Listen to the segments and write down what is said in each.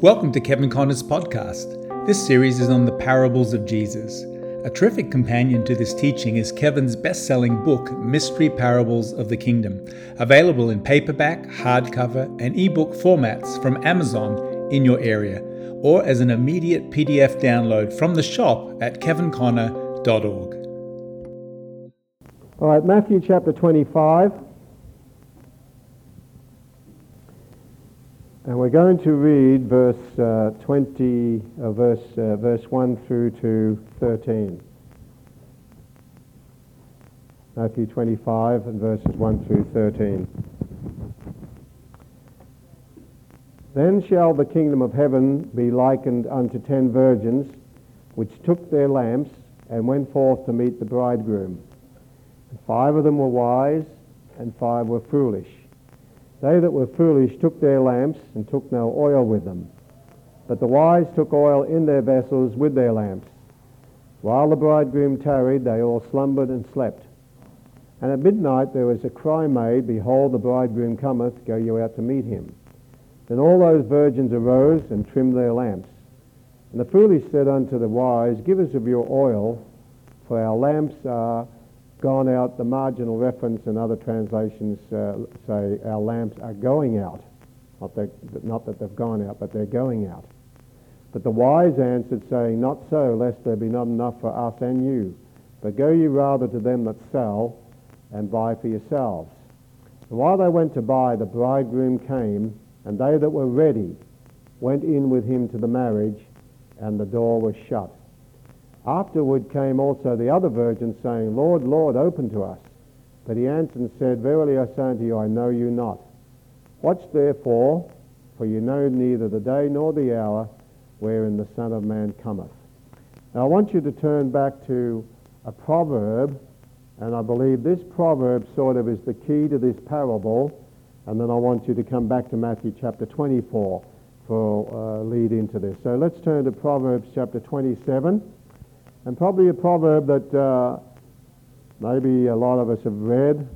Welcome to Kevin Conner's podcast. This series is on the parables of Jesus. A terrific companion to this teaching is Kevin's best selling book, Mystery Parables of the Kingdom, available in paperback, hardcover, and ebook formats from Amazon in your area, or as an immediate PDF download from the shop at kevinconner.org. All right, Matthew chapter 25. And we're going to read verse uh, 20, uh, verse, uh, verse 1 through to 13. Matthew 25 and verses 1 through 13. Then shall the kingdom of heaven be likened unto ten virgins, which took their lamps and went forth to meet the bridegroom. And five of them were wise, and five were foolish. They that were foolish took their lamps and took no oil with them. But the wise took oil in their vessels with their lamps. While the bridegroom tarried, they all slumbered and slept. And at midnight there was a cry made, Behold, the bridegroom cometh, go you out to meet him. Then all those virgins arose and trimmed their lamps. And the foolish said unto the wise, Give us of your oil, for our lamps are gone out, the marginal reference in other translations uh, say our lamps are going out. Not that, not that they've gone out, but they're going out. But the wise answered, saying, Not so, lest there be not enough for us and you. But go ye rather to them that sell, and buy for yourselves. And while they went to buy, the bridegroom came, and they that were ready went in with him to the marriage, and the door was shut. Afterward came also the other virgins, saying, Lord, Lord, open to us. But he answered and said, Verily I say unto you, I know you not. Watch therefore, for you know neither the day nor the hour wherein the Son of Man cometh. Now I want you to turn back to a proverb, and I believe this proverb sort of is the key to this parable, and then I want you to come back to Matthew chapter 24 for uh, lead into this. So let's turn to Proverbs chapter 27 and probably a proverb that uh, maybe a lot of us have read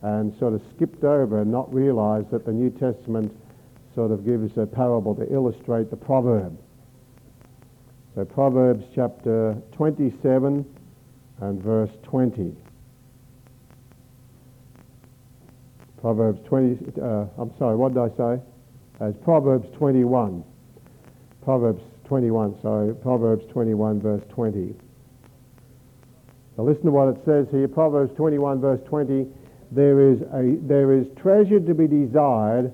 and sort of skipped over and not realized that the New Testament sort of gives a parable to illustrate the proverb. So Proverbs chapter 27 and verse 20. Proverbs 20, uh, I'm sorry, what did I say? As Proverbs 21. Proverbs 21, sorry, Proverbs 21 verse 20. Now listen to what it says here, Proverbs 21 verse 20. There is, a, there is treasure to be desired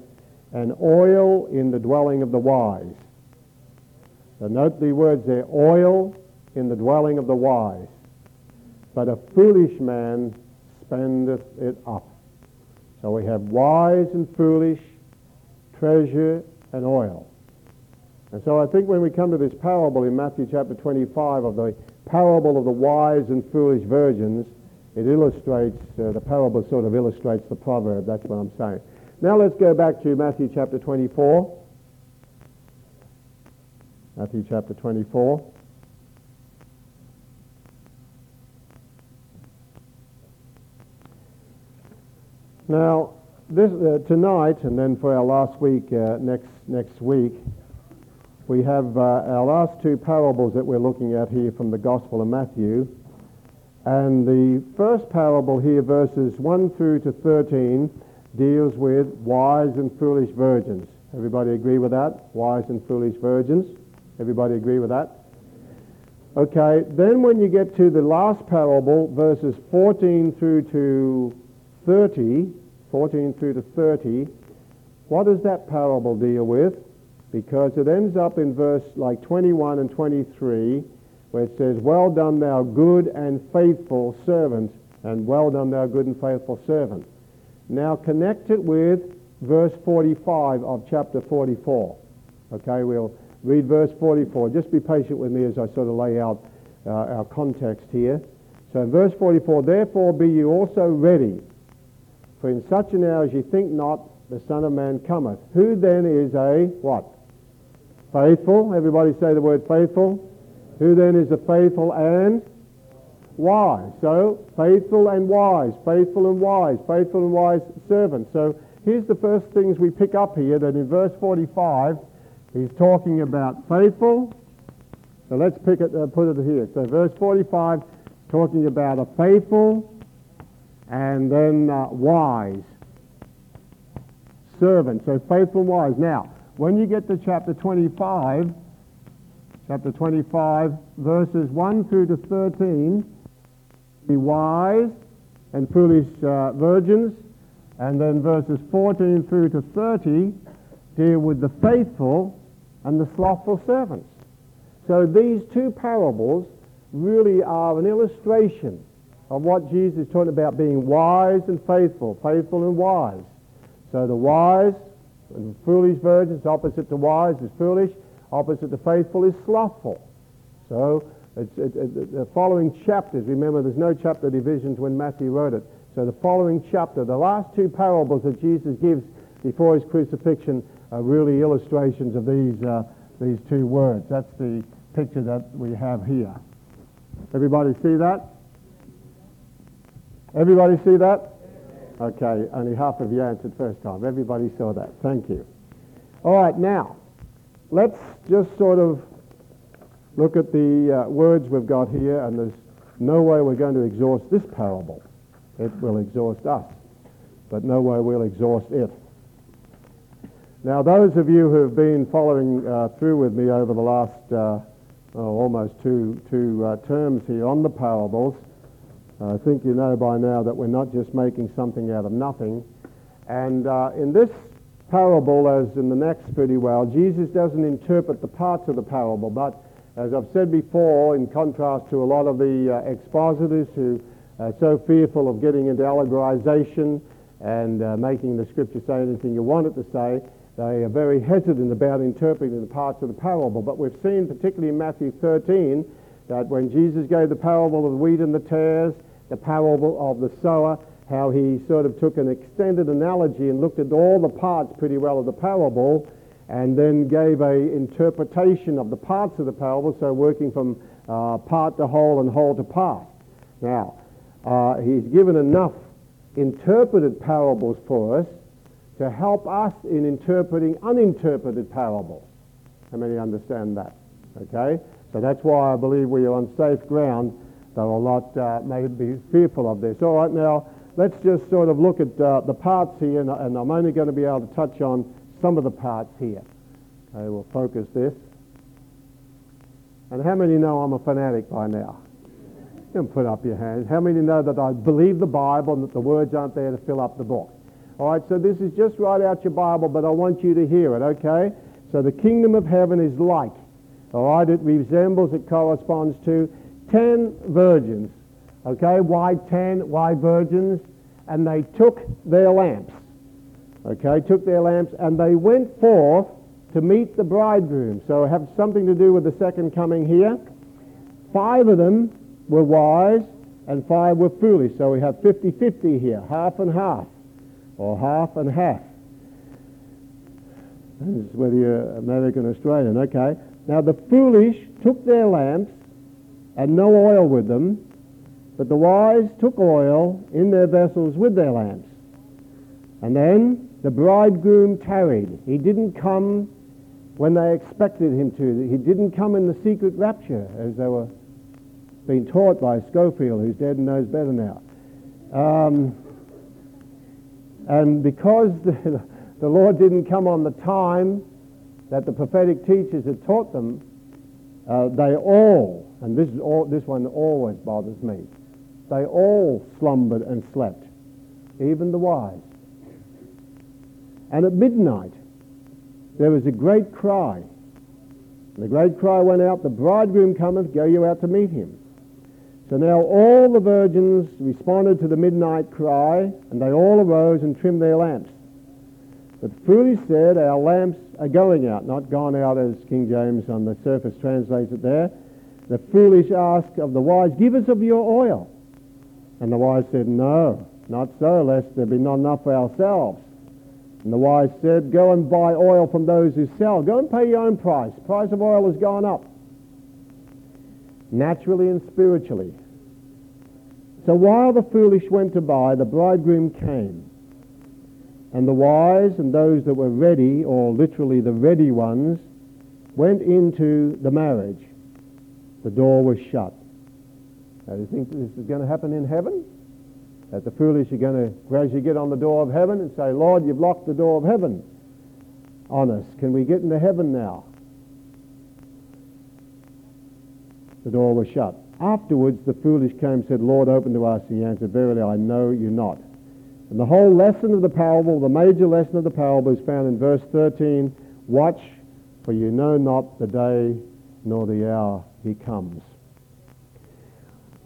and oil in the dwelling of the wise. So note the words there, oil in the dwelling of the wise. But a foolish man spendeth it up. So we have wise and foolish, treasure and oil. And so I think when we come to this parable in Matthew chapter 25 of the parable of the wise and foolish virgins, it illustrates, uh, the parable sort of illustrates the proverb. That's what I'm saying. Now let's go back to Matthew chapter 24. Matthew chapter 24. Now, this, uh, tonight, and then for our last week, uh, next, next week, we have uh, our last two parables that we're looking at here from the Gospel of Matthew. And the first parable here, verses 1 through to 13, deals with wise and foolish virgins. Everybody agree with that? Wise and foolish virgins. Everybody agree with that? Okay, then when you get to the last parable, verses 14 through to 30, 14 through to 30, what does that parable deal with? Because it ends up in verse like 21 and 23 where it says, Well done, thou good and faithful servant, and well done, thou good and faithful servant. Now connect it with verse 45 of chapter 44. Okay, we'll read verse 44. Just be patient with me as I sort of lay out uh, our context here. So in verse 44, Therefore be you also ready, for in such an hour as ye think not, the Son of Man cometh. Who then is a what? Faithful. Everybody say the word faithful. Who then is a faithful and wise? So, faithful and wise, faithful and wise, faithful and wise servant. So, here's the first things we pick up here that in verse 45, He's talking about faithful. So let's pick it, uh, put it here. So verse 45, talking about a faithful and then uh, wise servant. So faithful and wise. Now, when you get to chapter 25, chapter 25, verses 1 through to 13, be wise and foolish uh, virgins. And then verses 14 through to 30 deal with the faithful and the slothful servants. So these two parables really are an illustration of what Jesus is talking about being wise and faithful, faithful and wise. So the wise and foolish virgins, opposite to wise is foolish, opposite to faithful is slothful. So it, the following chapters, remember there's no chapter divisions when Matthew wrote it. So the following chapter, the last two parables that Jesus gives before his crucifixion are really illustrations of these, uh, these two words. That's the picture that we have here. Everybody see that? Everybody see that? Okay, only half of you answered first time. Everybody saw that. Thank you. All right, now, let's just sort of look at the uh, words we've got here, and there's no way we're going to exhaust this parable. It will exhaust us, but no way we'll exhaust it. Now, those of you who have been following uh, through with me over the last uh, oh, almost two, two uh, terms here on the parables, I think you know by now that we're not just making something out of nothing. And uh, in this parable, as in the next pretty well, Jesus doesn't interpret the parts of the parable, but as I've said before, in contrast to a lot of the uh, expositors who are so fearful of getting into allegorization and uh, making the scripture say anything you want it to say, they are very hesitant about interpreting the parts of the parable. But we've seen, particularly in Matthew 13, that when Jesus gave the parable of the wheat and the tares, the parable of the sower, how he sort of took an extended analogy and looked at all the parts pretty well of the parable and then gave a interpretation of the parts of the parable, so working from uh, part to whole and whole to part. Now, uh, he's given enough interpreted parables for us to help us in interpreting uninterpreted parables. How many understand that? Okay? So that's why I believe we are on safe ground though a lot uh, may be fearful of this. All right, now let's just sort of look at uh, the parts here, and, and, I'm only going to be able to touch on some of the parts here. Okay, we'll focus this. And how many know I'm a fanatic by now? You can put up your hands. How many know that I believe the Bible and that the words aren't there to fill up the book? All right, so this is just right out your Bible, but I want you to hear it, okay? So the kingdom of heaven is like. All right, it resembles, it corresponds to ten virgins. Okay, why ten? Why virgins? And they took their lamps. Okay, took their lamps and they went forth to meet the bridegroom. So have something to do with the second coming here. Five of them were wise and five were foolish. So we have 50-50 here, half and half, or half and half. This is whether you're American or Australian, okay. Now the foolish took their lamps and no oil with them, but the wise took oil in their vessels with their lamps. And then the bridegroom tarried. He didn't come when they expected him to. He didn't come in the secret rapture, as they were being taught by Scofield, who's dead and knows better now. Um, and because the, the Lord didn't come on the time that the prophetic teachers had taught them, uh, they all and this, is all, this one always bothers me. They all slumbered and slept, even the wise. And at midnight, there was a great cry. The great cry went out, The bridegroom cometh, go you out to meet him. So now all the virgins responded to the midnight cry, and they all arose and trimmed their lamps. But foolish said, Our lamps are going out, not gone out as King James on the surface translates it there. The foolish ask of the wise, Give us of your oil. And the wise said, No, not so, lest there be not enough for ourselves. And the wise said, Go and buy oil from those who sell. Go and pay your own price. Price of oil has gone up, naturally and spiritually. So while the foolish went to buy, the bridegroom came. And the wise and those that were ready, or literally the ready ones, went into the marriage, the door was shut. Now, do you think this is going to happen in heaven? That the foolish are going to gradually get on the door of heaven and say, Lord, you've locked the door of heaven on us. Can we get into heaven now? The door was shut. Afterwards, the foolish came and said, Lord, open to us. And he answered, Verily, I know you not. And the whole lesson of the parable, the major lesson of the parable, is found in verse 13. Watch, for you know not the day nor the hour he comes.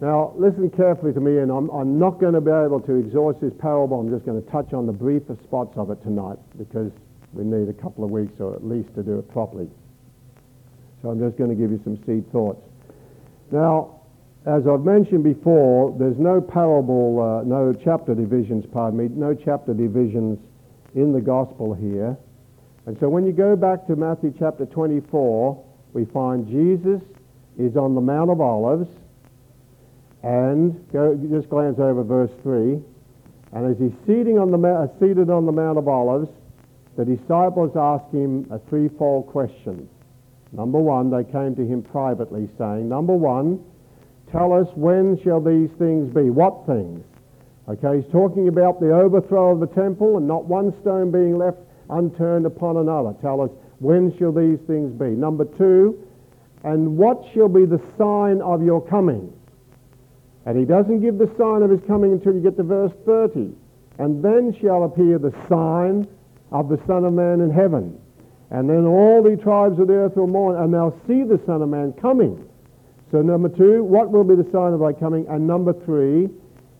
Now, listen carefully to me, and I'm, I'm not going to be able to exhaust this parable. I'm just going to touch on the briefest spots of it tonight because we need a couple of weeks or at least to do it properly. So I'm just going to give you some seed thoughts. Now, as I've mentioned before, there's no parable, uh, no chapter divisions, pardon me, no chapter divisions in the gospel here. And so when you go back to Matthew chapter 24, we find Jesus is on the Mount of Olives and go, just glance over verse 3. And as he's seating on the, uh, seated on the Mount of Olives, the disciples ask him a threefold question. Number one, they came to him privately saying, Number one, tell us when shall these things be? What things? Okay, he's talking about the overthrow of the temple and not one stone being left unturned upon another. Tell us when shall these things be? Number two, and what shall be the sign of your coming? And he doesn't give the sign of his coming until you get to verse 30. And then shall appear the sign of the Son of Man in heaven. And then all the tribes of the earth will mourn, and they'll see the Son of Man coming. So number two, what will be the sign of thy coming? And number three,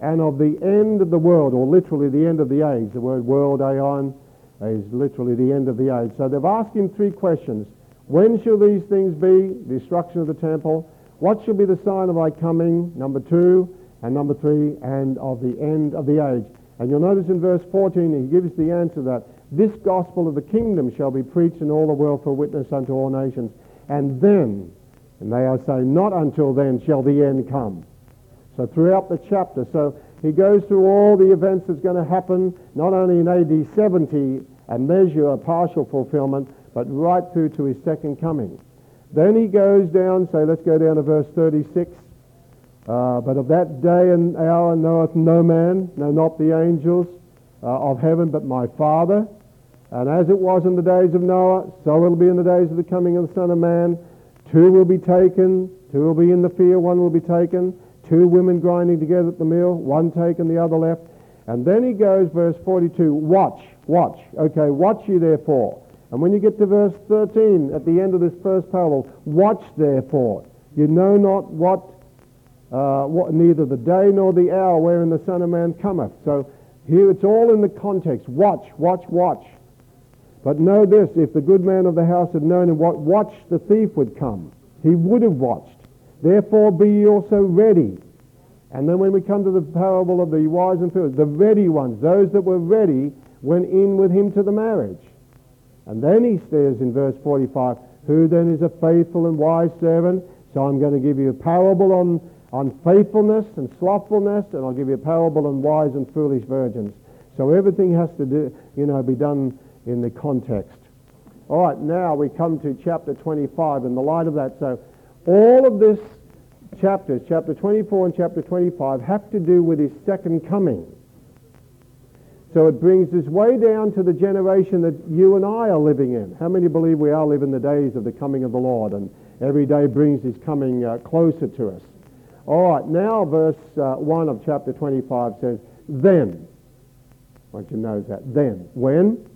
and of the end of the world, or literally the end of the age. The word world, aeon, is literally the end of the age. So they've asked him three questions. When shall these things be? Destruction of the temple. What shall be the sign of thy coming? Number two. And number three, and of the end of the age. And you'll notice in verse 14, he gives the answer that this gospel of the kingdom shall be preached in all the world for witness unto all nations. And then, and they are saying, not until then shall the end come. So throughout the chapter, so he goes through all the events that's going to happen, not only in AD 70, a measure, a partial fulfillment, but right through to his second coming. Then he goes down, say, let's go down to verse 36. Uh, but of that day and hour knoweth no man, no, not the angels uh, of heaven, but my Father. And as it was in the days of Noah, so it will be in the days of the coming of the Son of Man. Two will be taken, two will be in the field, one will be taken. Two women grinding together at the mill, one taken, the other left. And then he goes, verse 42, watch, watch. Okay, watch ye therefore. And when you get to verse 13, at the end of this first parable, watch therefore. You know not what, uh, what, neither the day nor the hour wherein the Son of Man cometh. So here it's all in the context. Watch, watch, watch. But know this, if the good man of the house had known in what watch the thief would come, he would have watched. Therefore be ye also ready. And then when we come to the parable of the wise and foolish, the ready ones, those that were ready, went in with him to the marriage. And then he says in verse 45, Who then is a faithful and wise servant? So I'm going to give you a parable on, on faithfulness and slothfulness, and I'll give you a parable on wise and foolish virgins. So everything has to do, you know, be done in the context. All right, now we come to chapter 25 in the light of that. So all of this chapters, chapter 24 and chapter 25, have to do with his second coming. So it brings us way down to the generation that you and I are living in. How many believe we are living the days of the coming of the Lord and every day brings his coming uh, closer to us? All right, now verse uh, 1 of chapter 25 says, Then. I want you to notice that. Then. When?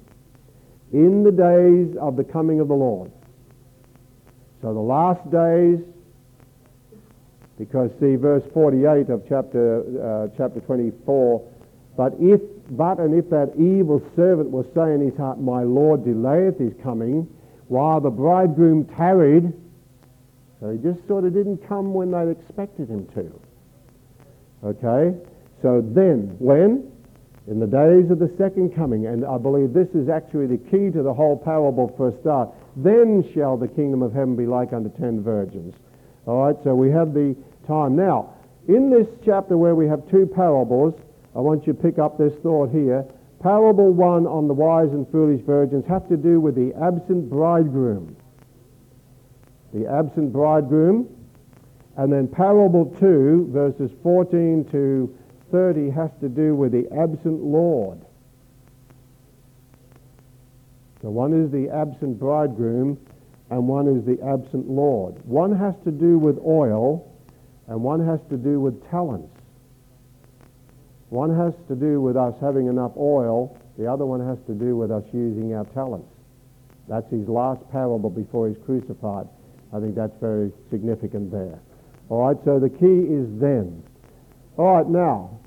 In the days of the coming of the Lord. So the last days, because see verse 48 of chapter, uh, chapter 24, but if, but and if that evil servant was saying in his heart, My Lord delayeth his coming, while the bridegroom tarried, so he just sort of didn't come when they expected him to. Okay? So then, when? In the days of the second coming, and I believe this is actually the key to the whole parable for a start, then shall the kingdom of heaven be like unto ten virgins. All right, so we have the time. Now, in this chapter where we have two parables, I want you to pick up this thought here. Parable one on the wise and foolish virgins have to do with the absent bridegroom. the absent bridegroom. And then parable 2, verses 14 to 30, has to do with the absent Lord. So one is the absent bridegroom and one is the absent Lord. One has to do with oil and one has to do with talents. One has to do with us having enough oil. The other one has to do with us using our talents. That's his last parable before he's crucified. I think that's very significant there. All right, so the key is then. All right, now,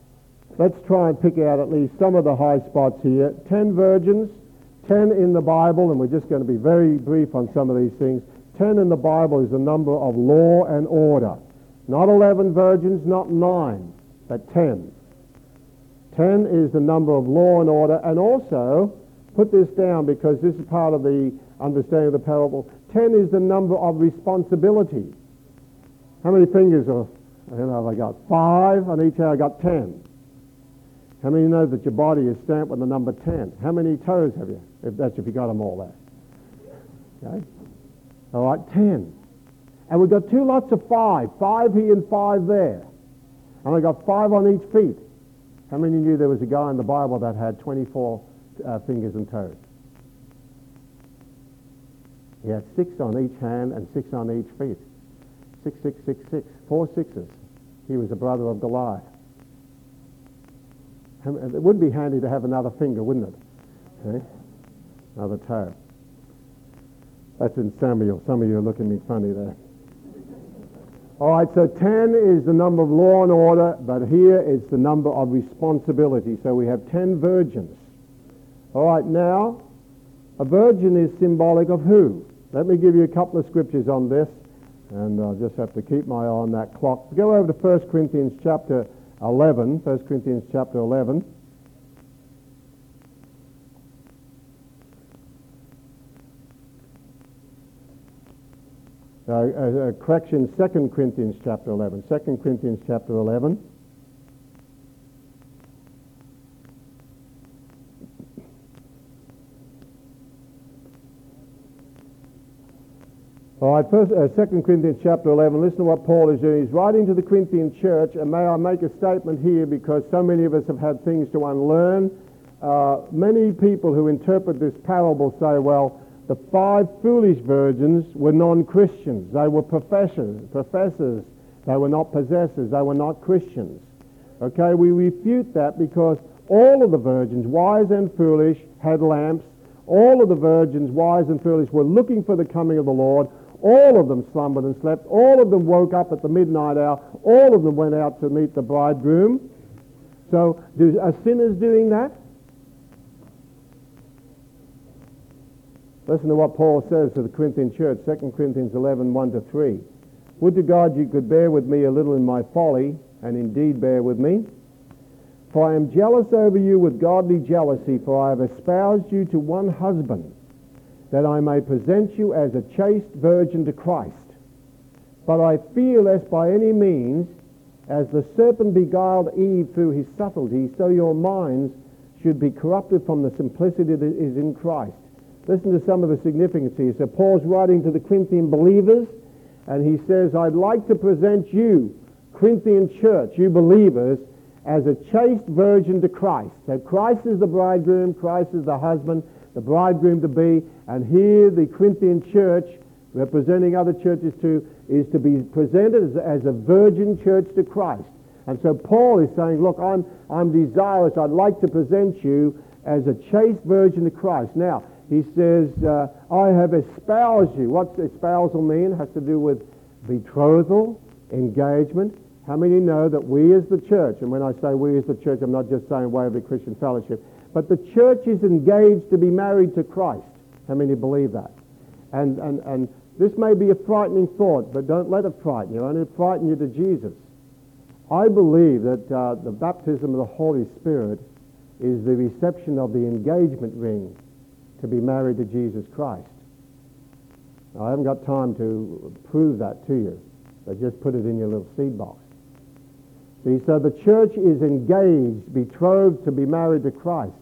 let's try and pick out at least some of the high spots here. Ten virgins, ten in the Bible, and we're just going to be very brief on some of these things. Ten in the Bible is the number of law and order. Not eleven virgins, not nine, but ten. Ten is the number of law and order, and also, put this down because this is part of the understanding of the parable. Ten is the number of responsibility. How many fingers are, I don't know, have I got five on each hand, I got ten. How many know that your body is stamped with the number ten? How many toes have you? If that's if you got them all there. Okay? All right, ten. And we've got two lots of five. Five here and five there. And I've got five on each feet. How many knew there was a guy in the Bible that had 24 uh, fingers and toes? He had six on each hand and six on each feet. Six, six, six, six. Four sixes. He was a brother of Goliath. It would be handy to have another finger, wouldn't it? Okay? Another toe. That's in Samuel. Some of you are looking at me funny there. All right, so 10 is the number of law and order, but here it's the number of responsibility. So we have 10 virgins. All right, now, a virgin is symbolic of who? Let me give you a couple of scriptures on this, and I'll just have to keep my eye on that clock. Go over to 1 Corinthians chapter 11, 1 Corinthians chapter 11. Uh, uh, uh, correction, 2 Corinthians chapter 11. 2 Corinthians chapter 11. All right, first, uh, 2 Corinthians chapter 11, listen to what Paul is doing. He's writing to the Corinthian church, and may I make a statement here because so many of us have had things to unlearn. Uh, many people who interpret this parable say, well, the five foolish virgins were non-Christians. They were professors, professors. They were not possessors. They were not Christians. Okay, we refute that because all of the virgins, wise and foolish, had lamps. All of the virgins, wise and foolish, were looking for the coming of the Lord. All of them slumbered and slept. All of them woke up at the midnight hour. All of them went out to meet the bridegroom. So do, are sinners doing that? Listen to what Paul says to the Corinthian church, 2 Corinthians 11, 1 to 3. Would to God you could bear with me a little in my folly, and indeed bear with me. For I am jealous over you with godly jealousy, for I have espoused you to one husband that I may present you as a chaste virgin to Christ. But I fear lest by any means, as the serpent beguiled Eve through his subtlety, so your minds should be corrupted from the simplicity that is in Christ. Listen to some of the significance here. So Paul's writing to the Corinthian believers, and he says, I'd like to present you, Corinthian church, you believers, as a chaste virgin to Christ. So Christ is the bridegroom, Christ is the husband, the bridegroom to be, and here the Corinthian church, representing other churches too, is to be presented as, as a virgin church to Christ. And so Paul is saying, look, I'm, I'm desirous, I'd like to present you as a chaste virgin to Christ. Now, he says, uh, I have espoused you. What's espousal mean? It has to do with betrothal, engagement. How many know that we as the church, and when I say we as the church, I'm not just saying Waverley Christian Fellowship, but the church is engaged to be married to Christ. How many believe that? And, and, and this may be a frightening thought, but don't let it frighten you. Only frighten you to Jesus. I believe that uh, the baptism of the Holy Spirit is the reception of the engagement ring to be married to Jesus Christ. Now, I haven't got time to prove that to you, but just put it in your little seed box. See, so the church is engaged, betrothed to be married to Christ.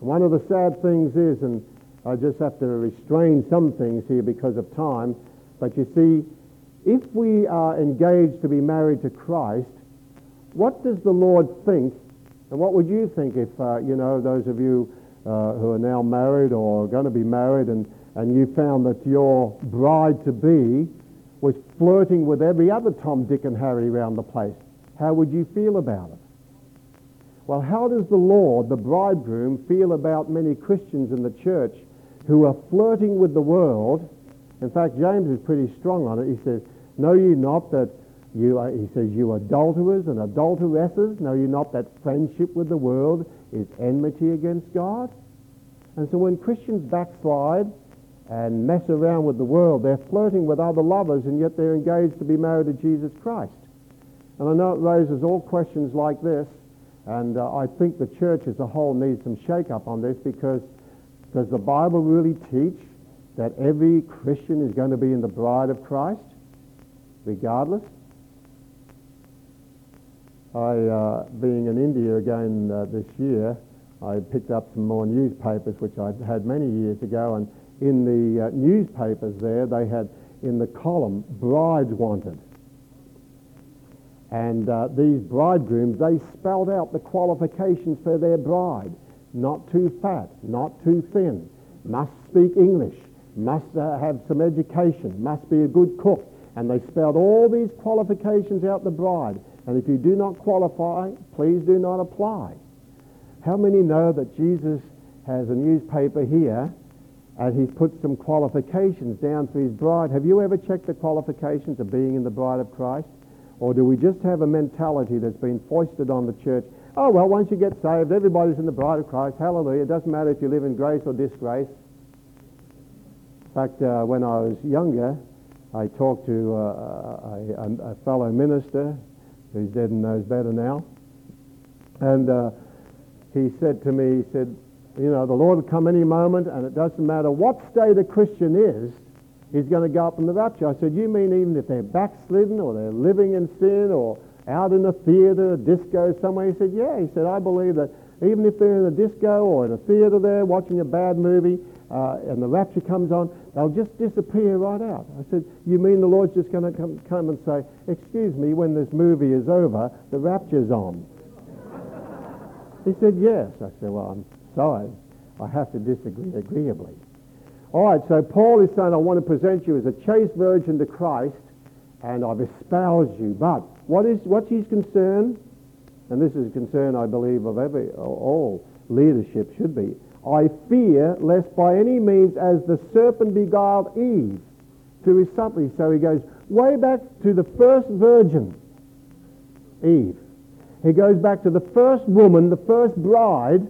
One of the sad things is, and I just have to restrain some things here because of time, But you see, if we are engaged to be married to Christ, what does the Lord think? And what would you think if, uh, you know, those of you uh, who are now married or going to be married and, and you found that your bride-to-be was flirting with every other Tom, Dick and Harry around the place? How would you feel about it? Well, how does the Lord, the bridegroom, feel about many Christians in the church who are flirting with the world? In fact, James is pretty strong on it. He says, Know ye not that you are, he says, you adulterers and adulteresses, know you not that friendship with the world is enmity against God? And so when Christians backslide and mess around with the world, they're flirting with other lovers and yet they're engaged to be married to Jesus Christ. And I know it raises all questions like this, and uh, I think the church as a whole needs some shake-up on this because does the Bible really teach that every Christian is going to be in the bride of Christ, regardless? I, uh, being in India again uh, this year, I picked up some more newspapers, which I had many years ago, and in the uh, newspapers there, they had in the column, brides wanted. And uh, these bridegrooms, they spelled out the qualifications for their bride. Not too fat, not too thin, must speak English, must uh, have some education, must be a good cook. And they spelled all these qualifications out the bride. And if you do not qualify, please do not apply. How many know that Jesus has a newspaper here and he's put some qualifications down for his bride? Have you ever checked the qualifications of being in the bride of Christ? Or do we just have a mentality that's been foisted on the church? Oh, well, once you get saved, everybody's in the bride of Christ. Hallelujah. It doesn't matter if you live in grace or disgrace. In fact, uh, when I was younger, I talked to uh, a, a, fellow minister who's dead and knows better now. And uh, he said to me, he said, you know, the Lord will come any moment, and it doesn't matter what state a Christian is, he's going to go up in the rapture. I said, you mean even if they're backslidden or they're living in sin or out in a theater, a disco somewhere? He said, yeah. He said, I believe that even if they're in a disco or in a theater there watching a bad movie uh, and the rapture comes on, they'll just disappear right out. I said, you mean the Lord's just going to come, come and say, excuse me, when this movie is over, the rapture's on? he said, yes. I said, well, I'm sorry. I have to disagree agreeably. All right, so Paul is saying, I want to present you as a chaste virgin to Christ, and I've espoused you. But what is, what's his concern? And this is a concern, I believe, of every, all leadership should be. I fear lest by any means as the serpent beguiled Eve through his subtlety. So he goes way back to the first virgin, Eve. He goes back to the first woman, the first bride,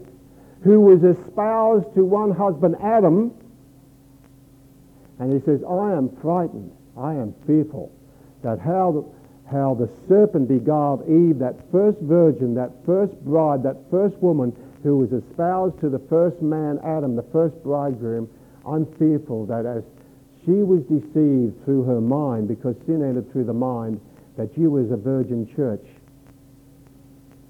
who was espoused to one husband, Adam. And he says, I am frightened. I am fearful that how how the serpent beguiled Eve, that first virgin, that first bride, that first woman, who was espoused to the first man, Adam, the first bridegroom, I'm fearful that as she was deceived through her mind, because sin entered through the mind, that you as a virgin church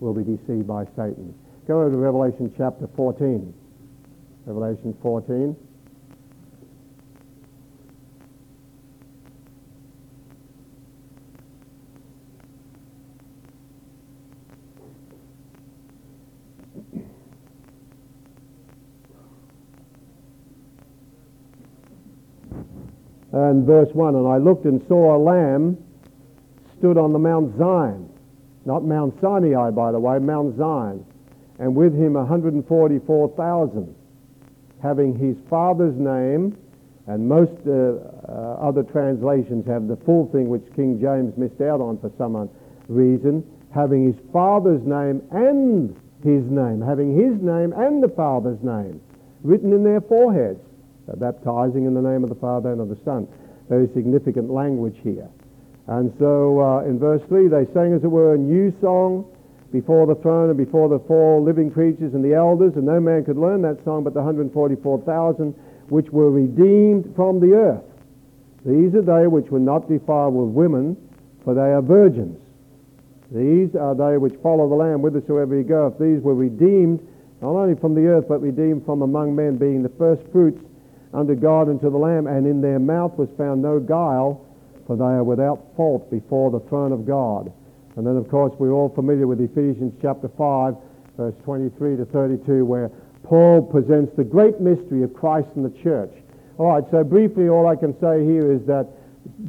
will be deceived by Satan. Go over to Revelation chapter 14. Revelation 14. And verse 1, And I looked and saw a lamb stood on the Mount Zion, not Mount Sinai, by the way, Mount Zion, and with him 144,000, having his father's name, and most uh, uh, other translations have the full thing, which King James missed out on for some reason, having his father's name and his name, having his name and the father's name written in their foreheads baptizing in the name of the Father and of the Son. Very significant language here. And so uh, in verse 3, they sang, as it were, a new song before the throne and before the four living creatures and the elders, and no man could learn that song but the 144,000 which were redeemed from the earth. These are they which were not defiled with women, for they are virgins. These are they which follow the Lamb whithersoever he goeth. These were redeemed not only from the earth, but redeemed from among men, being the first fruits unto God and to the Lamb, and in their mouth was found no guile, for they are without fault before the throne of God. And then, of course, we're all familiar with Ephesians chapter 5, verse 23 to 32, where Paul presents the great mystery of Christ and the church. All right, so briefly, all I can say here is that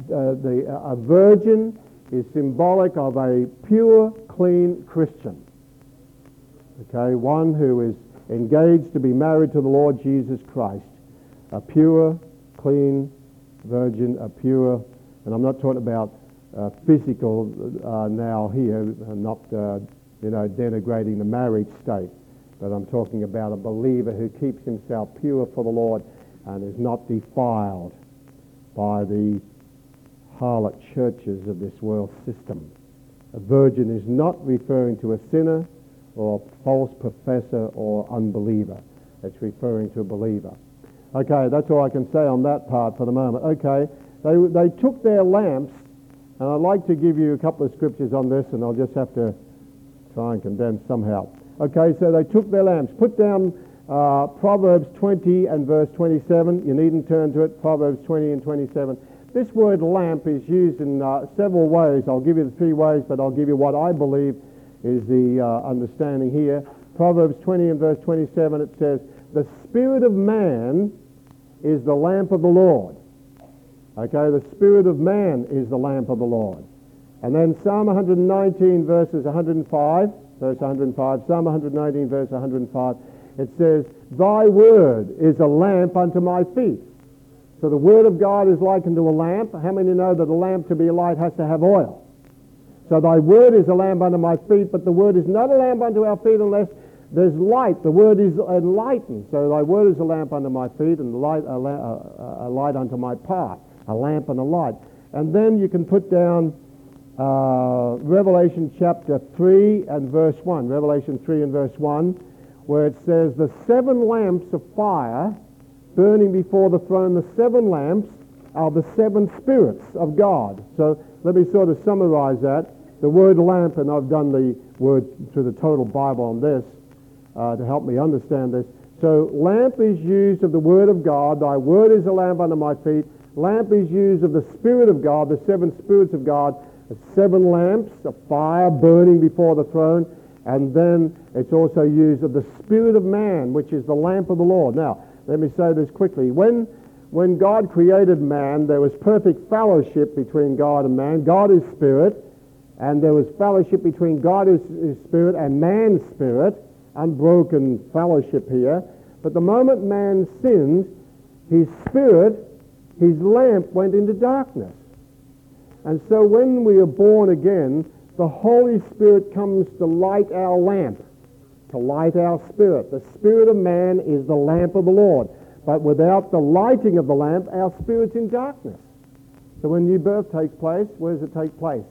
uh, the, uh, a virgin is symbolic of a pure, clean Christian. Okay, one who is engaged to be married to the Lord Jesus Christ. A pure, clean virgin, a pure, and I'm not talking about uh, physical uh, now here, not uh, you know denigrating the marriage state, but I'm talking about a believer who keeps himself pure for the Lord and is not defiled by the harlot churches of this world system. A virgin is not referring to a sinner or a false professor or unbeliever. It's referring to a believer. Okay, that's all I can say on that part for the moment. Okay, they, they took their lamps, and I'd like to give you a couple of scriptures on this, and I'll just have to try and condense somehow. Okay, so they took their lamps. Put down uh, Proverbs 20 and verse 27. You needn't turn to it. Proverbs 20 and 27. This word lamp is used in uh, several ways. I'll give you the three ways, but I'll give you what I believe is the uh, understanding here. Proverbs 20 and verse 27, it says, The spirit of man is the lamp of the Lord. Okay, the spirit of man is the lamp of the Lord. And then Psalm 119 verses 105, verse 105, Psalm 119 verse 105, it says, Thy word is a lamp unto my feet. So the word of God is likened to a lamp. How many know that a lamp to be a light has to have oil? So thy word is a lamp unto my feet, but the word is not a lamp unto our feet unless there's light. The word is enlightened. So thy word is a lamp unto my feet and light, a, a, a light unto my path, a lamp and a light. And then you can put down uh, Revelation chapter 3 and verse 1. Revelation 3 and verse 1, where it says, The seven lamps of fire burning before the throne, the seven lamps are the seven spirits of God. So let me sort of summarize that. The word lamp, and I've done the word to the total Bible on this uh, to help me understand this. So lamp is used of the word of God. Thy word is a lamp under my feet. Lamp is used of the Spirit of God, the seven spirits of God, seven lamps, a fire burning before the throne, and then it's also used of the Spirit of man, which is the lamp of the Lord. Now, let me say this quickly. When, when God created man, there was perfect fellowship between God and man. God is spirit, and there was fellowship between God is, spirit and man's spirit, unbroken fellowship here. But the moment man sinned, his spirit, his lamp went into darkness. And so when we are born again, the Holy Spirit comes to light our lamp to light our spirit. The spirit of man is the lamp of the Lord. But without the lighting of the lamp, our spirit's in darkness. So when new birth takes place, where does it take place?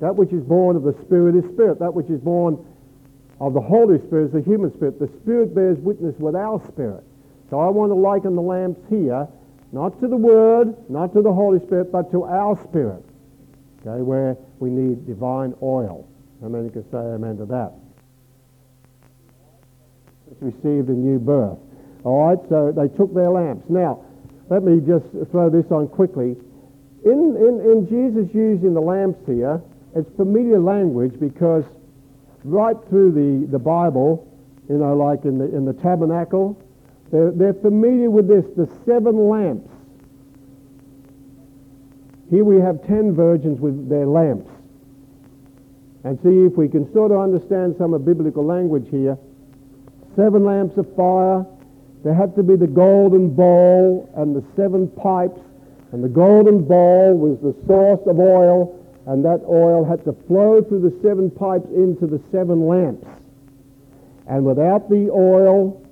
That which is born of the Spirit is spirit. That which is born of the Holy Spirit is the human spirit. The Spirit bears witness with our spirit. So I want to liken the lamps here, not to the Word, not to the Holy Spirit, but to our spirit. Okay, where we need divine oil. How many can say amen to that? It's received a new birth. All right, so they took their lamps. Now, let me just throw this on quickly. In, in, in Jesus using the lamps here, it's familiar language because right through the, the Bible, you know, like in the, in the tabernacle, they're, they're familiar with this, the seven lamps. Here we have ten virgins with their lamps. And see if we can sort of understand some of biblical language here seven lamps of fire. There had to be the golden bowl and the seven pipes. And the golden bowl was the source of oil, and that oil had to flow through the seven pipes into the seven lamps. And without the oil,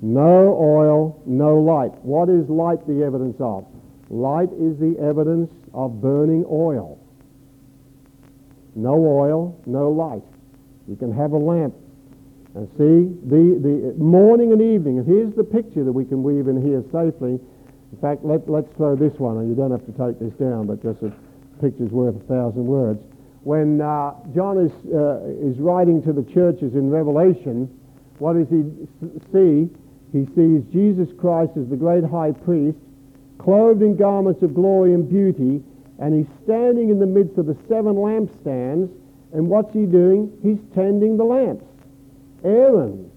no oil, no light. What is light the evidence of? Light is the evidence of burning oil. No oil, no light. You can have a lamp and see, the, the morning and evening, and here's the picture that we can weave in here safely. In fact, let, let's throw this one, and you don't have to take this down, but just a picture's worth a thousand words. When uh, John is, uh, is writing to the churches in Revelation, what does he see? he sees Jesus Christ as the great high priest, clothed in garments of glory and beauty, and he's standing in the midst of the seven lampstands, and what's he doing? He's tending the lamps. Aaron,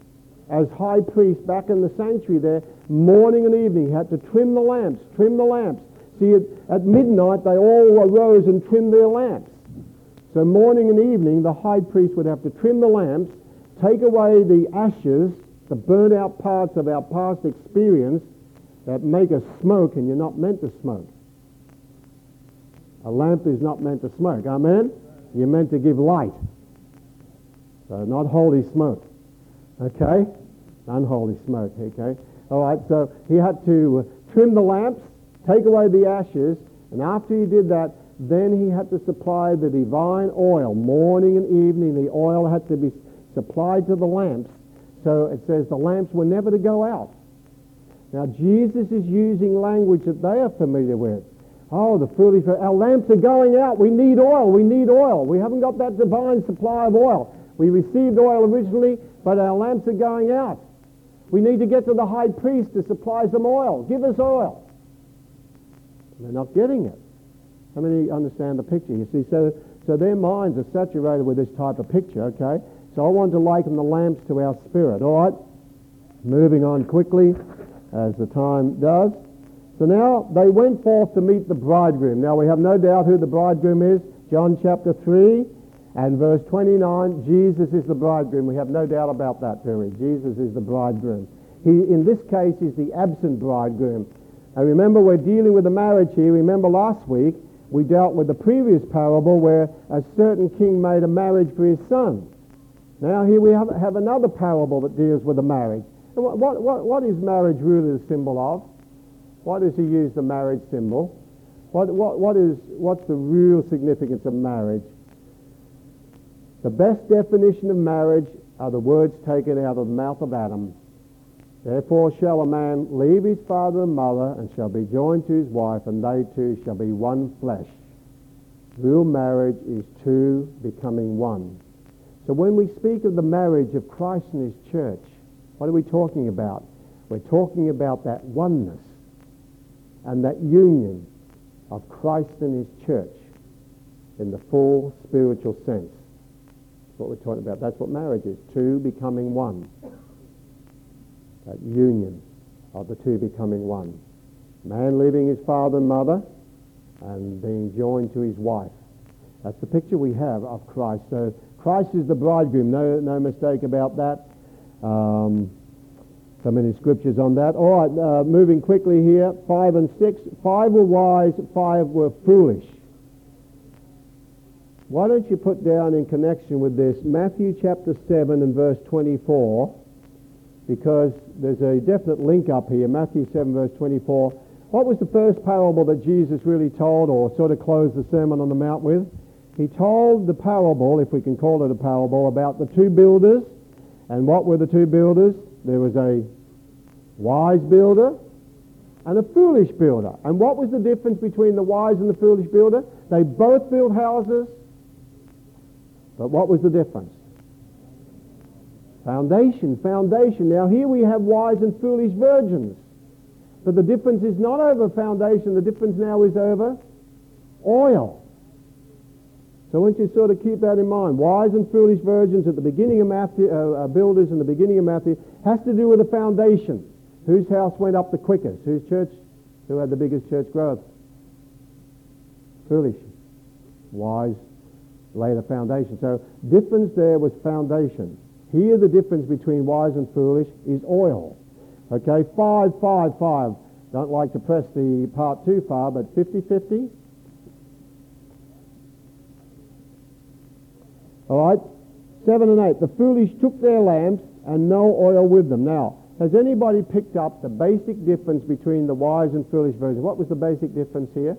as high priest back in the sanctuary there, morning and evening, had to trim the lamps, trim the lamps. See, at, midnight they all arose and trimmed their lamps. So morning and evening, the high priest would have to trim the lamps, take away the ashes, the burnt out parts of our past experience that make us smoke, and you're not meant to smoke. A lamp is not meant to smoke. Amen? You're meant to give light. So not holy smoke. Okay? Unholy smoke. Okay? All right, so he had to trim the lamps, take away the ashes, and after he did that, then he had to supply the divine oil. Morning and evening, the oil had to be supplied to the lamps. So it says the lamps were never to go out. Now, Jesus is using language that they are familiar with. Oh, the foolish, our lamps are going out. We need oil. We need oil. We haven't got that divine supply of oil. We received oil originally, but our lamps are going out. We need to get to the high priest to supply some oil. Give us oil. They're not getting it. How many understand the picture? You see, so, so their minds are saturated with this type of picture, okay? So I want to liken the lamps to our spirit, all right? Moving on quickly as the time does. So now they went forth to meet the bridegroom. Now we have no doubt who the bridegroom is. John chapter 3 and verse 29, Jesus is the bridegroom. We have no doubt about that, do we? Jesus is the bridegroom. He, in this case, is the absent bridegroom. And remember, we're dealing with the marriage here. Remember last week, we dealt with the previous parable where a certain king made a marriage for his son. Now here we have, have another parable that deals with the marriage. What, what, what is marriage really the symbol of? Why does he use the marriage symbol? What, what, what is, what's the real significance of marriage? The best definition of marriage are the words taken out of the mouth of Adam. Therefore shall a man leave his father and mother and shall be joined to his wife, and they two shall be one flesh. Real marriage is two becoming one. So when we speak of the marriage of Christ and his church, what are we talking about? We're talking about that oneness and that union of Christ and his church in the full spiritual sense. That's what we're talking about. That's what marriage is. Two becoming one. That union of the two becoming one. Man leaving his father and mother and being joined to his wife. That's the picture we have of Christ. So Christ is the bridegroom. No, no mistake about that. Um, so many scriptures on that. All right, uh, moving quickly here. Five and six. Five were wise, five were foolish. Why don't you put down in connection with this Matthew chapter 7 and verse 24, because there's a definite link up here. Matthew 7 verse 24. What was the first parable that Jesus really told or sort of closed the Sermon on the Mount with? He told the parable, if we can call it a parable, about the two builders. And what were the two builders? There was a wise builder and a foolish builder. And what was the difference between the wise and the foolish builder? They both built houses, but what was the difference? Foundation, foundation. Now here we have wise and foolish virgins. But the difference is not over foundation, the difference now is over oil. So want you sort of keep that in mind. Wise and foolish virgins at the beginning of Matthew, uh, uh, builders in the beginning of Matthew, has to do with the foundation. Whose house went up the quickest? Whose church? Who had the biggest church growth? Foolish. Wise lay the foundation. So difference there was foundation. Here the difference between wise and foolish is oil. Okay, five, five, five. Don't like to press the part too far, but 50-50. All right, seven and eight. The foolish took their lamps and no oil with them. Now, has anybody picked up the basic difference between the wise and foolish version? What was the basic difference here?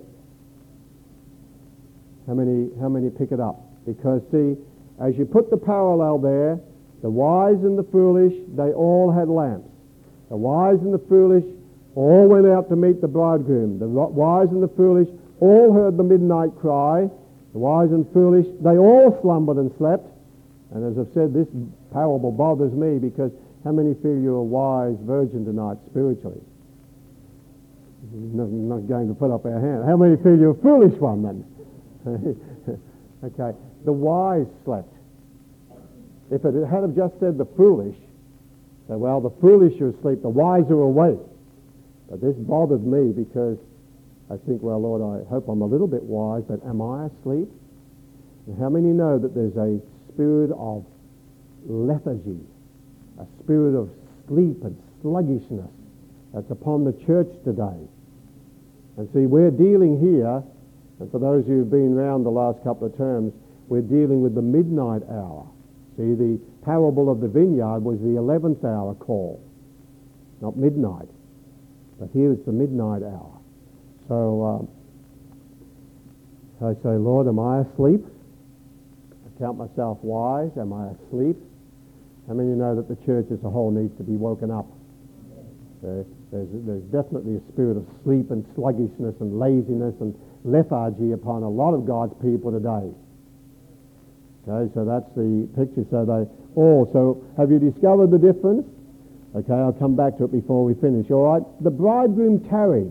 How many, how many pick it up? Because see, as you put the parallel there, the wise and the foolish, they all had lamps. The wise and the foolish all went out to meet the bridegroom. The wise and the foolish all heard the midnight cry. The wise and foolish, they all slumbered and slept. And as I've said, this parable bothers me because How many feel you're a wise virgin tonight spiritually? Not, not going to put up our hand. How many feel you're a foolish one then? okay. The wise slept. If it had have just said the foolish, say, well, the foolish are asleep, the wise are awake. But this bothered me because I think, well, Lord, I hope I'm a little bit wise, but am I asleep? And how many know that there's a spirit of lethargy, a spirit of sleep and sluggishness that's upon the church today? And see, we're dealing here, and for those who've been around the last couple of terms, we're dealing with the midnight hour. See, the parable of the vineyard was the 11th hour call, not midnight. But here it's the midnight hour. So um, I say, Lord, am I asleep? I count myself wise. Am I asleep? Many of you know that the church as a whole needs to be woken up? There, there's, there's definitely a spirit of sleep and sluggishness and laziness and lethargy upon a lot of God's people today. Okay, so that's the picture. So they all. So have you discovered the difference? Okay, I'll come back to it before we finish. All right, the bridegroom tarried.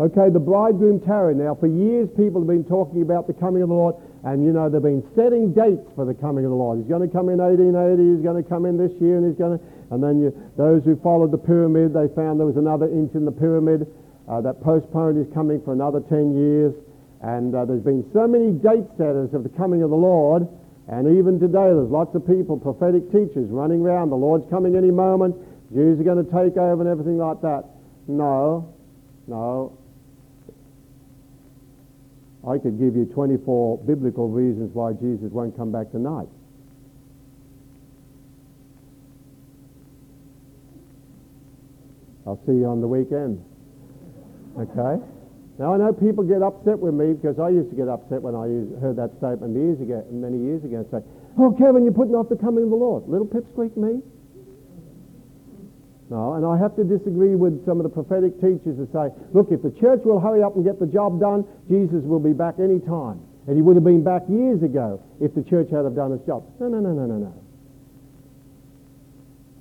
Okay, the bridegroom tarried. Now, for years, people have been talking about the coming of the Lord, and you know, they've been setting dates for the coming of the Lord. He's going to come in 1880, he's going to come in this year, and he's going to, and then you, those who followed the pyramid, they found there was another inch in the pyramid uh, that postponed his coming for another 10 years. And uh, there's been so many date setters of the coming of the Lord, and even today, there's lots of people, prophetic teachers, running around. The Lord's coming any moment. Jews are going to take over and everything like that. No, no. I could give you 24 biblical reasons why Jesus won't come back tonight. I'll see you on the weekend. Okay? Now I know people get upset with me because I used to get upset when I heard that statement years ago, many years ago, and say, "Oh, Kevin, you're putting off the coming of the Lord." Little pipsqueak me. No, and I have to disagree with some of the prophetic teachers who say, look, if the church will hurry up and get the job done, Jesus will be back any time. And he would have been back years ago if the church had have done its job. No, no, no, no, no, no.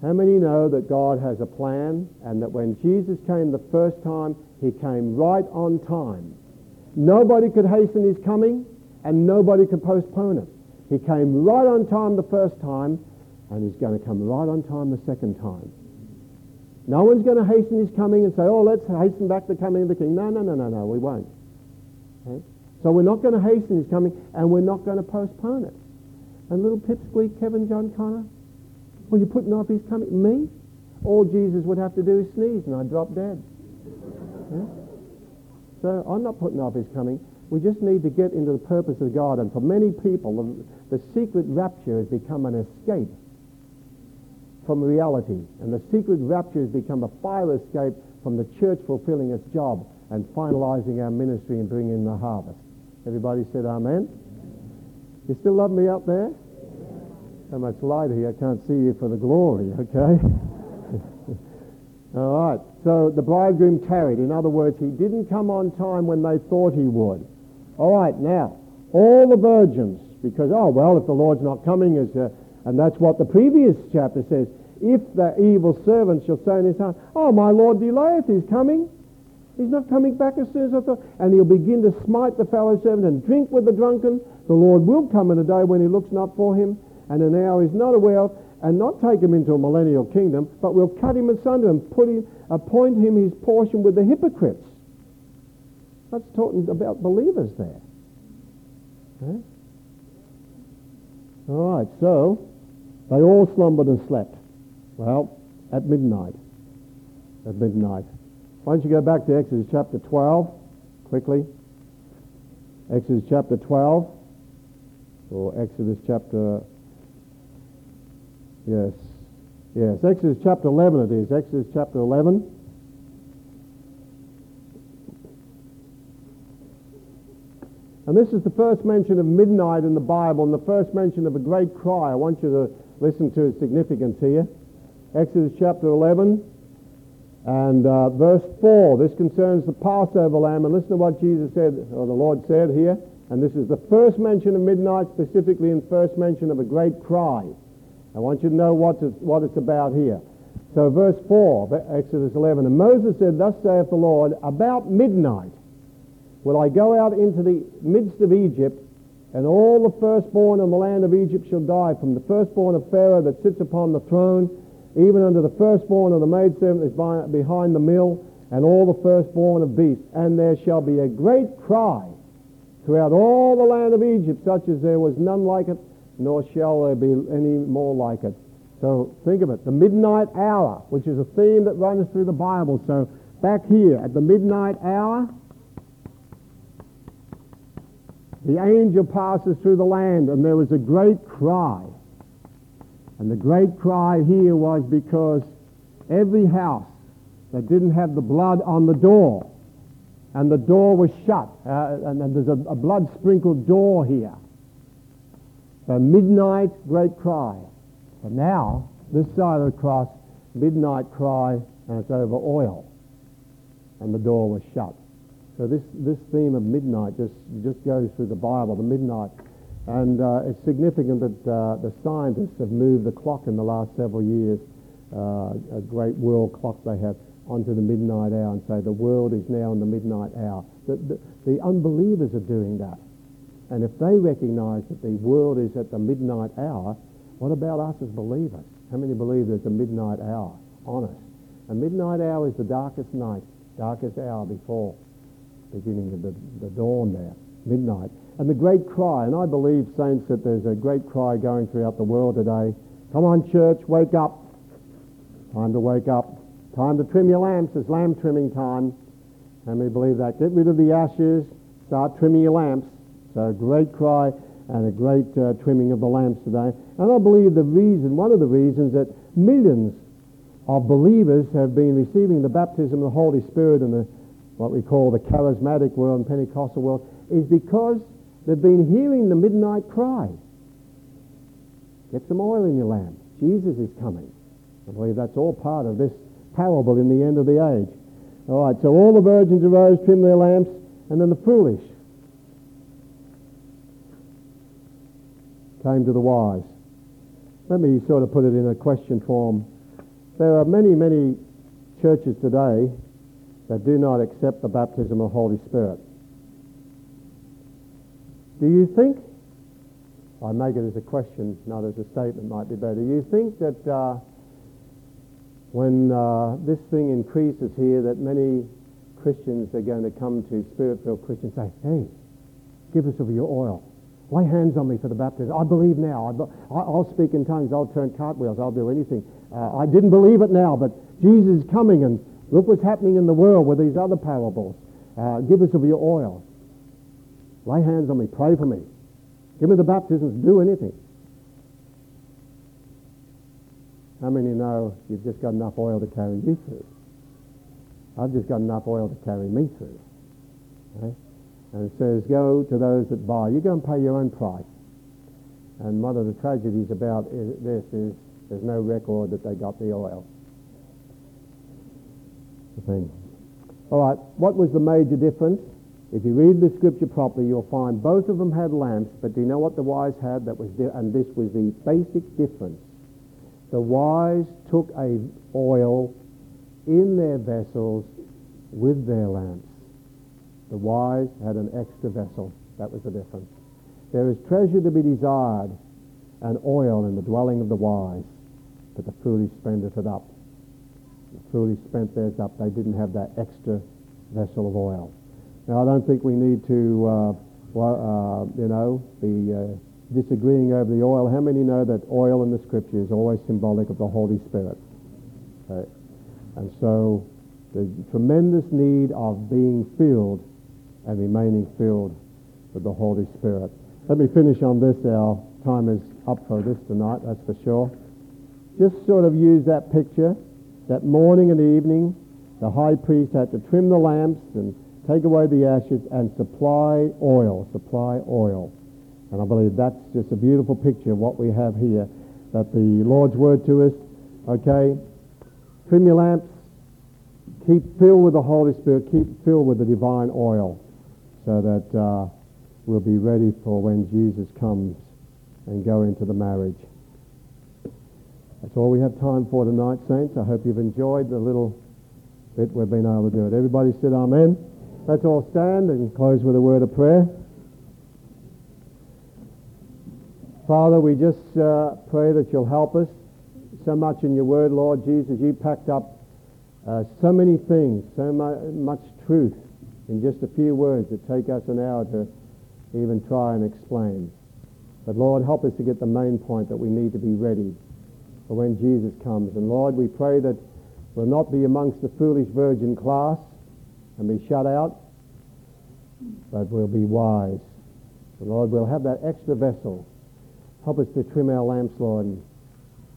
How many know that God has a plan and that when Jesus came the first time, he came right on time? Nobody could hasten his coming and nobody could postpone it. He came right on time the first time and he's going to come right on time the second time. No one's going to hasten his coming and say, oh, let's hasten back the coming of the king. No, no, no, no, no, we won't. Okay? So we're not going to hasten his coming and we're not going to postpone it. And little pipsqueak Kevin John Conner, well, you're putting off his coming. Me? All Jesus would have to do is sneeze and I'd drop dead. Okay? So I'm not putting off his coming. We just need to get into the purpose of God. And for many people, the, the secret rapture has become an escape from reality. And the secret rapture has become a fire escape from the church fulfilling its job and finalizing our ministry and bringing in the harvest. Everybody said amen? You still love me up there? So much light here, I can't see you for the glory, okay? All right, so the bridegroom tarried. In other words, he didn't come on time when they thought he would. All right, now, all the virgins, because, oh, well, if the Lord's not coming, as uh, and that's what the previous chapter says. If the evil servant shall say in his heart, Oh, my Lord delayeth, he's coming. He's not coming back as soon as I thought. And he'll begin to smite the fellow servant and drink with the drunken. The Lord will come in a day when he looks not for him, and an hour he's not aware of, and not take him into a millennial kingdom, but we'll cut him asunder and put him, appoint him his portion with the hypocrites. That's talking about believers there. Okay? All right, so they all slumbered and slept. Well, at midnight. At midnight. Why don't you go back to Exodus chapter 12 quickly? Exodus chapter 12 or Exodus chapter yes yes Exodus chapter 11 it is Exodus chapter 11 and this is the first mention of midnight in the Bible and the first mention of a great cry I want you to listen to its significance here Exodus chapter 11 and uh, verse 4. This concerns the Passover lamb. And listen to what Jesus said, or the Lord said here. And this is the first mention of midnight, specifically in first mention of a great cry. I want you to know what it's, what it's about here. So verse 4, Exodus 11, And Moses said, Thus saith the Lord, About midnight will I go out into the midst of Egypt, and all the firstborn in the land of Egypt shall die, from the firstborn of Pharaoh that sits upon the throne, even unto the firstborn of the maidservant that is behind the mill, and all the firstborn of beasts. And there shall be a great cry throughout all the land of Egypt, such as there was none like it, nor shall there be any more like it. So think of it, the midnight hour, which is a theme that runs through the Bible. So back here at the midnight hour, the angel passes through the land and there was a great cry. And the great cry here was because every house that didn't have the blood on the door, and the door was shut, uh, and, and, there's a, a blood sprinkled door here. The midnight great cry. But now, this side of the cross, midnight cry, and it's over oil. And the door was shut. So this, this theme of midnight just, just goes through the Bible, the midnight. And uh, it's significant that uh, the scientists have moved the clock in the last several years, uh, a great world clock they have, onto the midnight hour and say the world is now in the midnight hour. The, the, the unbelievers are doing that. And if they recognize that the world is at the midnight hour, what about us as believers? How many believe there's a midnight hour on us? A midnight hour is the darkest night, darkest hour before the beginning of the, the dawn there, midnight. And the great cry, and I believe, saints, that there's a great cry going throughout the world today. Come on, church, wake up. Time to wake up. Time to trim your lamps. It's lamp trimming time. How many believe that? Get rid of the ashes. Start trimming your lamps. So a great cry and a great uh, trimming of the lamps today. And I believe the reason, one of the reasons that millions of believers have been receiving the baptism of the Holy Spirit in the, what we call the charismatic world and Pentecostal world is because they've been hearing the midnight cry. Get some oil in your lamp. Jesus is coming. I believe that's all part of this parable in the end of the age. All right, so all the virgins arose, trimmed their lamps, and then the foolish came to the wise. Let me sort of put it in a question form. There are many, many churches today that do not accept the baptism of Holy Spirit. Do you think, I make it as a question, not as a statement, might be better. Do you think that uh, when uh, this thing increases here, that many Christians are going to come to Spirit-filled Christians and say, hey, give us of your oil. Lay hands on me for the baptism. I believe now. I'll speak in tongues. I'll turn cartwheels. I'll do anything. Uh, I didn't believe it now, but Jesus is coming, and look what's happening in the world with these other parables. Uh, give us of your oil. Lay hands on me. Pray for me. Give me the baptisms. Do anything. How many know you've just got enough oil to carry you through? I've just got enough oil to carry me through. Okay? And says, Go to those that buy. You go and pay your own price. And one of the tragedies about this is there's no record that they got the oil. The thing. All right, what was the major difference? If you read the scripture properly, you'll find both of them had lamps, but do you know what the wise had? That was, di- and this was the basic difference. The wise took a oil in their vessels with their lamps. The wise had an extra vessel. That was the difference. There is treasure to be desired and oil in the dwelling of the wise, but the foolish spendeth it up. The foolish spent theirs up. They didn't have that extra vessel of oil. Now, I don't think we need to, uh, well, uh, you know, be uh, disagreeing over the oil. How many know that oil in the Scripture is always symbolic of the Holy Spirit? Okay. And so the tremendous need of being filled and remaining filled with the Holy Spirit. Let me finish on this. Our time is up for this tonight, that's for sure. Just sort of use that picture. That morning and evening, the high priest had to trim the lamps and take away the ashes and supply oil, supply oil. And I believe that's just a beautiful picture of what we have here, that the Lord's word to us, okay, trim your lamps, keep filled with the Holy Spirit, keep filled with the divine oil so that uh, we'll be ready for when Jesus comes and go into the marriage. That's all we have time for tonight, Saints. I hope you've enjoyed the little bit we've been able to do it. Everybody said Amen. Let's all stand and close with a word of prayer. Father, we just uh, pray that you'll help us so much in your word, Lord Jesus. You packed up uh, so many things, so mu- much truth in just a few words that take us an hour to even try and explain. But Lord, help us to get the main point that we need to be ready for when Jesus comes. And Lord, we pray that we'll not be amongst the foolish virgin class and be shut out, but we'll be wise. So Lord, we'll have that extra vessel. Help us to trim our lamps, Lord, and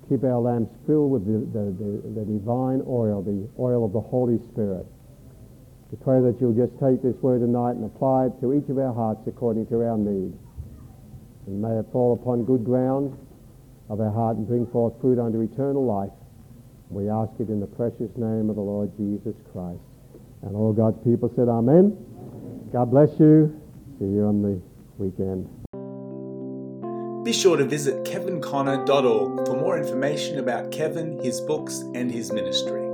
keep our lamps filled with the, the, the, the divine oil, the oil of the Holy Spirit. We pray that you'll just take this word tonight and apply it to each of our hearts according to our need. And may it fall upon good ground of our heart and bring forth fruit unto eternal life. We ask it in the precious name of the Lord Jesus Christ. And all God's people said, Amen. God bless you. See you on the weekend. Be sure to visit kevinconner.org for more information about Kevin, his books, and his ministry.